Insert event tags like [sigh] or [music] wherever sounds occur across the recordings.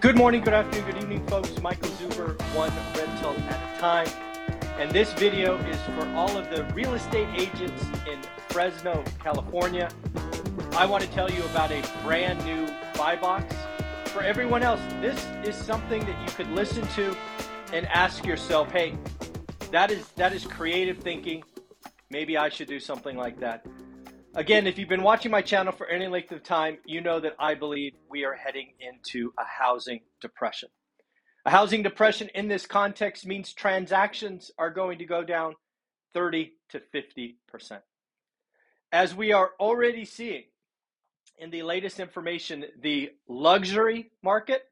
Good morning, good afternoon, good evening, folks. Michael Zuber, one rental at a time. And this video is for all of the real estate agents in Fresno, California. I want to tell you about a brand new buy box. For everyone else, this is something that you could listen to and ask yourself, hey, that is that is creative thinking. Maybe I should do something like that. Again, if you've been watching my channel for any length of time, you know that I believe we are heading into a housing depression. A housing depression in this context means transactions are going to go down 30 to 50%. As we are already seeing in the latest information, the luxury market,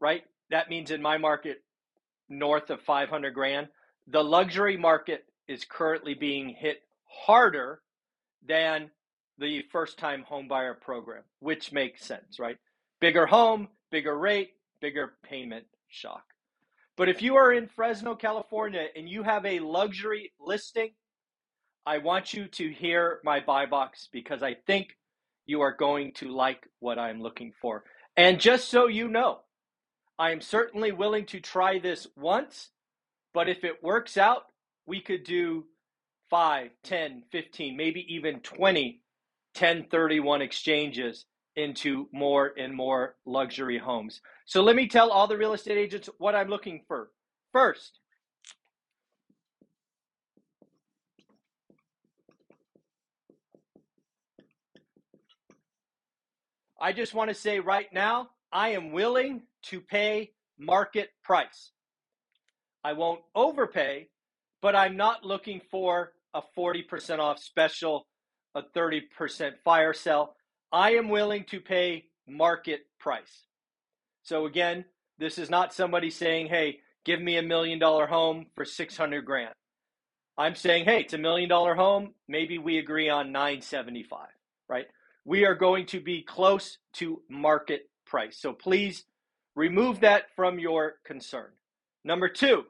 right? That means in my market, north of 500 grand, the luxury market is currently being hit harder than the first time homebuyer program, which makes sense, right? Bigger home, bigger rate, bigger payment shock. But if you are in Fresno, California, and you have a luxury listing, I want you to hear my buy box because I think you are going to like what I'm looking for. And just so you know, I am certainly willing to try this once, but if it works out, we could do 5, 10, 15, maybe even 20 1031 exchanges into more and more luxury homes. So let me tell all the real estate agents what I'm looking for. First, I just want to say right now, I am willing to pay market price. I won't overpay, but I'm not looking for a 40% off special, a 30% fire sale. I am willing to pay market price. So again, this is not somebody saying, "Hey, give me a million dollar home for 600 grand." I'm saying, "Hey, it's a million dollar home, maybe we agree on 975." Right? We are going to be close to market price. So please remove that from your concern. Number 2,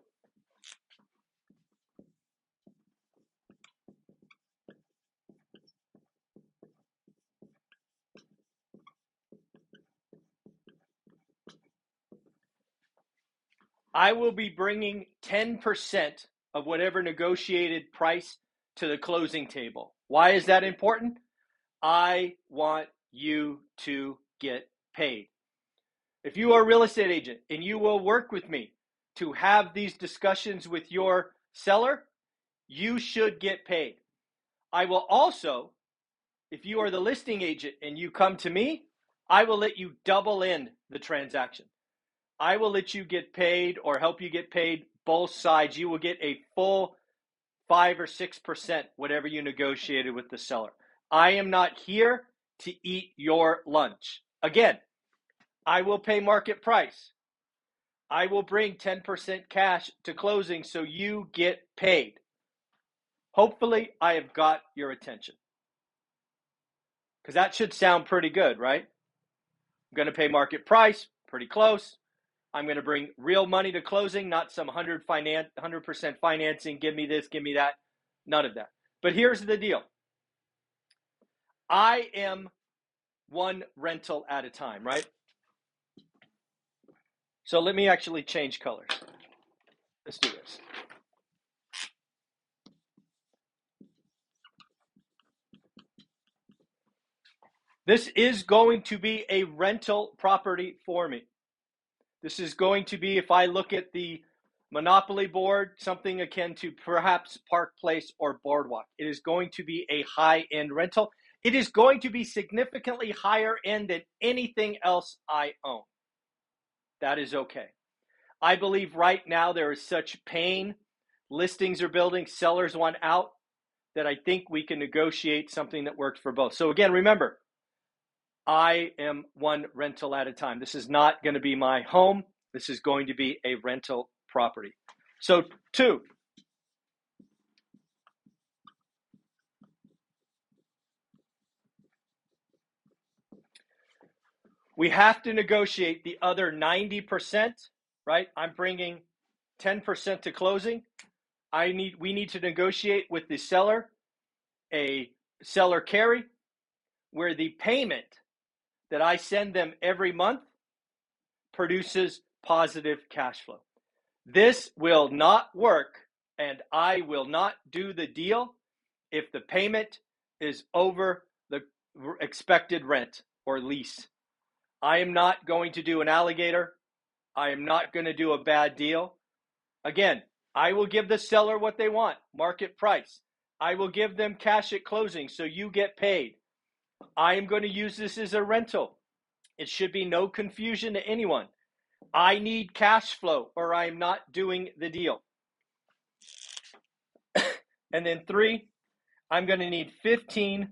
I will be bringing 10% of whatever negotiated price to the closing table. Why is that important? I want you to get paid. If you are a real estate agent and you will work with me to have these discussions with your seller, you should get paid. I will also, if you are the listing agent and you come to me, I will let you double end the transaction. I will let you get paid or help you get paid both sides. You will get a full five or six percent, whatever you negotiated with the seller. I am not here to eat your lunch. Again, I will pay market price. I will bring 10% cash to closing so you get paid. Hopefully, I have got your attention. Because that should sound pretty good, right? I'm going to pay market price, pretty close. I'm going to bring real money to closing, not some 100 finance, 100% financing. Give me this, give me that. None of that. But here's the deal I am one rental at a time, right? So let me actually change colors. Let's do this. This is going to be a rental property for me. This is going to be, if I look at the Monopoly board, something akin to perhaps Park Place or Boardwalk. It is going to be a high end rental. It is going to be significantly higher end than anything else I own. That is okay. I believe right now there is such pain. Listings are building, sellers want out, that I think we can negotiate something that works for both. So, again, remember, I am one rental at a time. This is not going to be my home. This is going to be a rental property. So, two, we have to negotiate the other 90%, right? I'm bringing 10% to closing. I need we need to negotiate with the seller a seller carry where the payment that I send them every month produces positive cash flow. This will not work, and I will not do the deal if the payment is over the expected rent or lease. I am not going to do an alligator. I am not going to do a bad deal. Again, I will give the seller what they want, market price. I will give them cash at closing so you get paid. I am going to use this as a rental. It should be no confusion to anyone. I need cash flow or I'm not doing the deal. [coughs] and then three, I'm going to need 15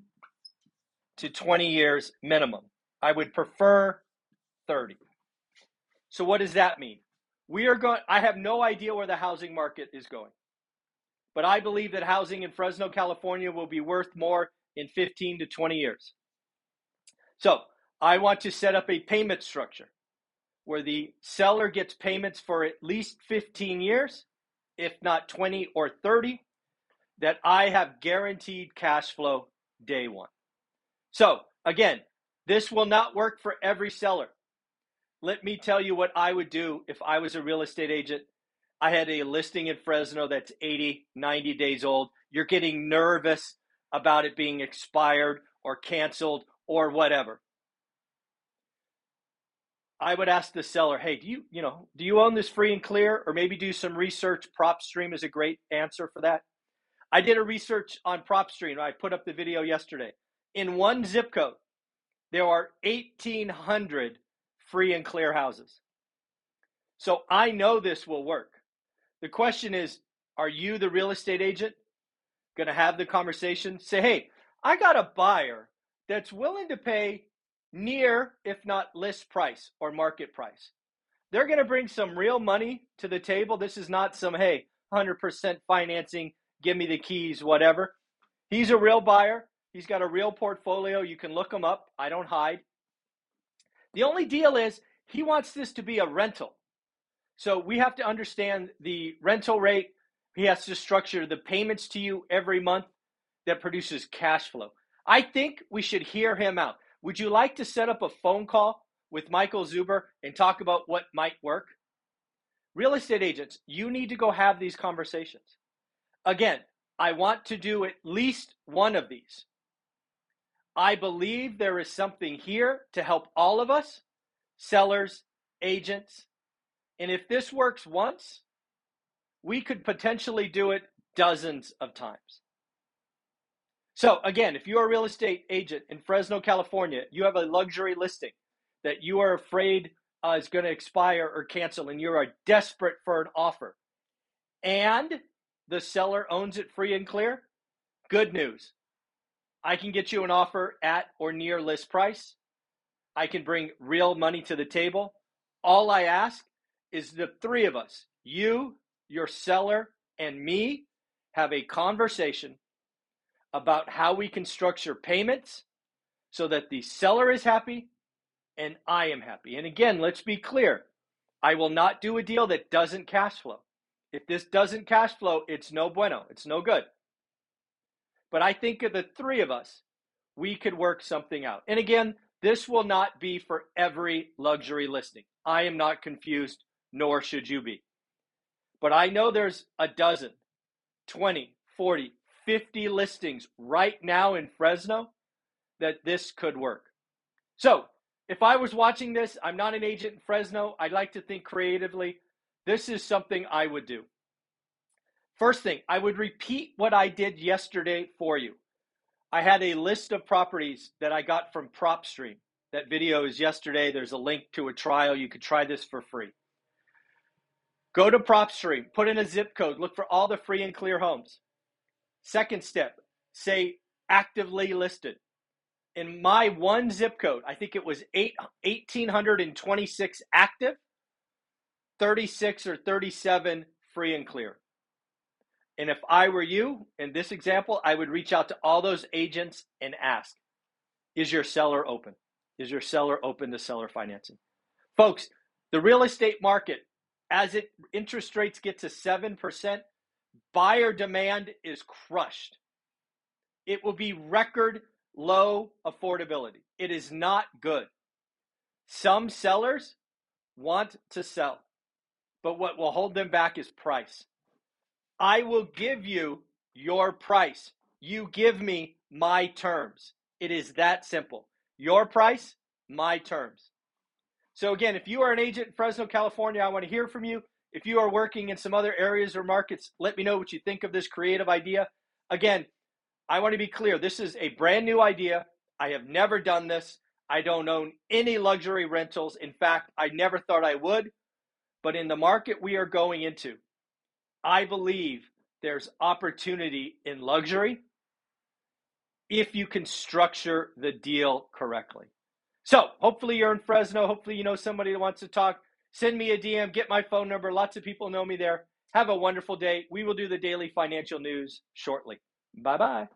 to 20 years minimum. I would prefer 30. So what does that mean? We are going I have no idea where the housing market is going. But I believe that housing in Fresno, California will be worth more in 15 to 20 years. So I want to set up a payment structure where the seller gets payments for at least 15 years, if not 20 or 30, that I have guaranteed cash flow day one. So again, this will not work for every seller. Let me tell you what I would do if I was a real estate agent. I had a listing in Fresno that's 80, 90 days old. You're getting nervous about it being expired or canceled or whatever. I would ask the seller, "Hey, do you, you know, do you own this free and clear or maybe do some research? PropStream is a great answer for that." I did a research on PropStream. I put up the video yesterday. In one zip code, there are 1800 free and clear houses. So I know this will work. The question is, are you the real estate agent going to have the conversation? Say, "Hey, I got a buyer that's willing to pay near, if not list price or market price. They're going to bring some real money to the table. This is not some, hey, 100% financing, give me the keys, whatever. He's a real buyer. He's got a real portfolio. You can look him up. I don't hide. The only deal is he wants this to be a rental. So we have to understand the rental rate. He has to structure the payments to you every month that produces cash flow. I think we should hear him out. Would you like to set up a phone call with Michael Zuber and talk about what might work? Real estate agents, you need to go have these conversations. Again, I want to do at least one of these. I believe there is something here to help all of us, sellers, agents. And if this works once, we could potentially do it dozens of times. So again, if you're a real estate agent in Fresno, California, you have a luxury listing that you are afraid uh, is going to expire or cancel, and you are desperate for an offer, and the seller owns it free and clear, good news. I can get you an offer at or near list price. I can bring real money to the table. All I ask is the three of us, you, your seller, and me, have a conversation about how we can structure payments so that the seller is happy and I am happy. And again, let's be clear I will not do a deal that doesn't cash flow. If this doesn't cash flow, it's no bueno, it's no good. But I think of the three of us, we could work something out. And again, this will not be for every luxury listing. I am not confused, nor should you be. But I know there's a dozen, 20, 40, 50 listings right now in Fresno that this could work. So, if I was watching this, I'm not an agent in Fresno. I'd like to think creatively. This is something I would do. First thing, I would repeat what I did yesterday for you. I had a list of properties that I got from PropStream. That video is yesterday. There's a link to a trial. You could try this for free. Go to PropStream, put in a zip code, look for all the free and clear homes. Second step, say actively listed. in my one zip code, I think it was eight, 1,826 active, 36 or 37 free and clear. And if I were you in this example, I would reach out to all those agents and ask, is your seller open? Is your seller open to seller financing? Folks, the real estate market, as it interest rates get to 7%, buyer demand is crushed. It will be record low affordability. It is not good. Some sellers want to sell, but what will hold them back is price. I will give you your price. You give me my terms. It is that simple. Your price, my terms. So, again, if you are an agent in Fresno, California, I want to hear from you. If you are working in some other areas or markets, let me know what you think of this creative idea. Again, I want to be clear this is a brand new idea. I have never done this. I don't own any luxury rentals. In fact, I never thought I would. But in the market we are going into, I believe there's opportunity in luxury if you can structure the deal correctly. So, hopefully, you're in Fresno. Hopefully, you know somebody that wants to talk. Send me a DM, get my phone number. Lots of people know me there. Have a wonderful day. We will do the daily financial news shortly. Bye bye.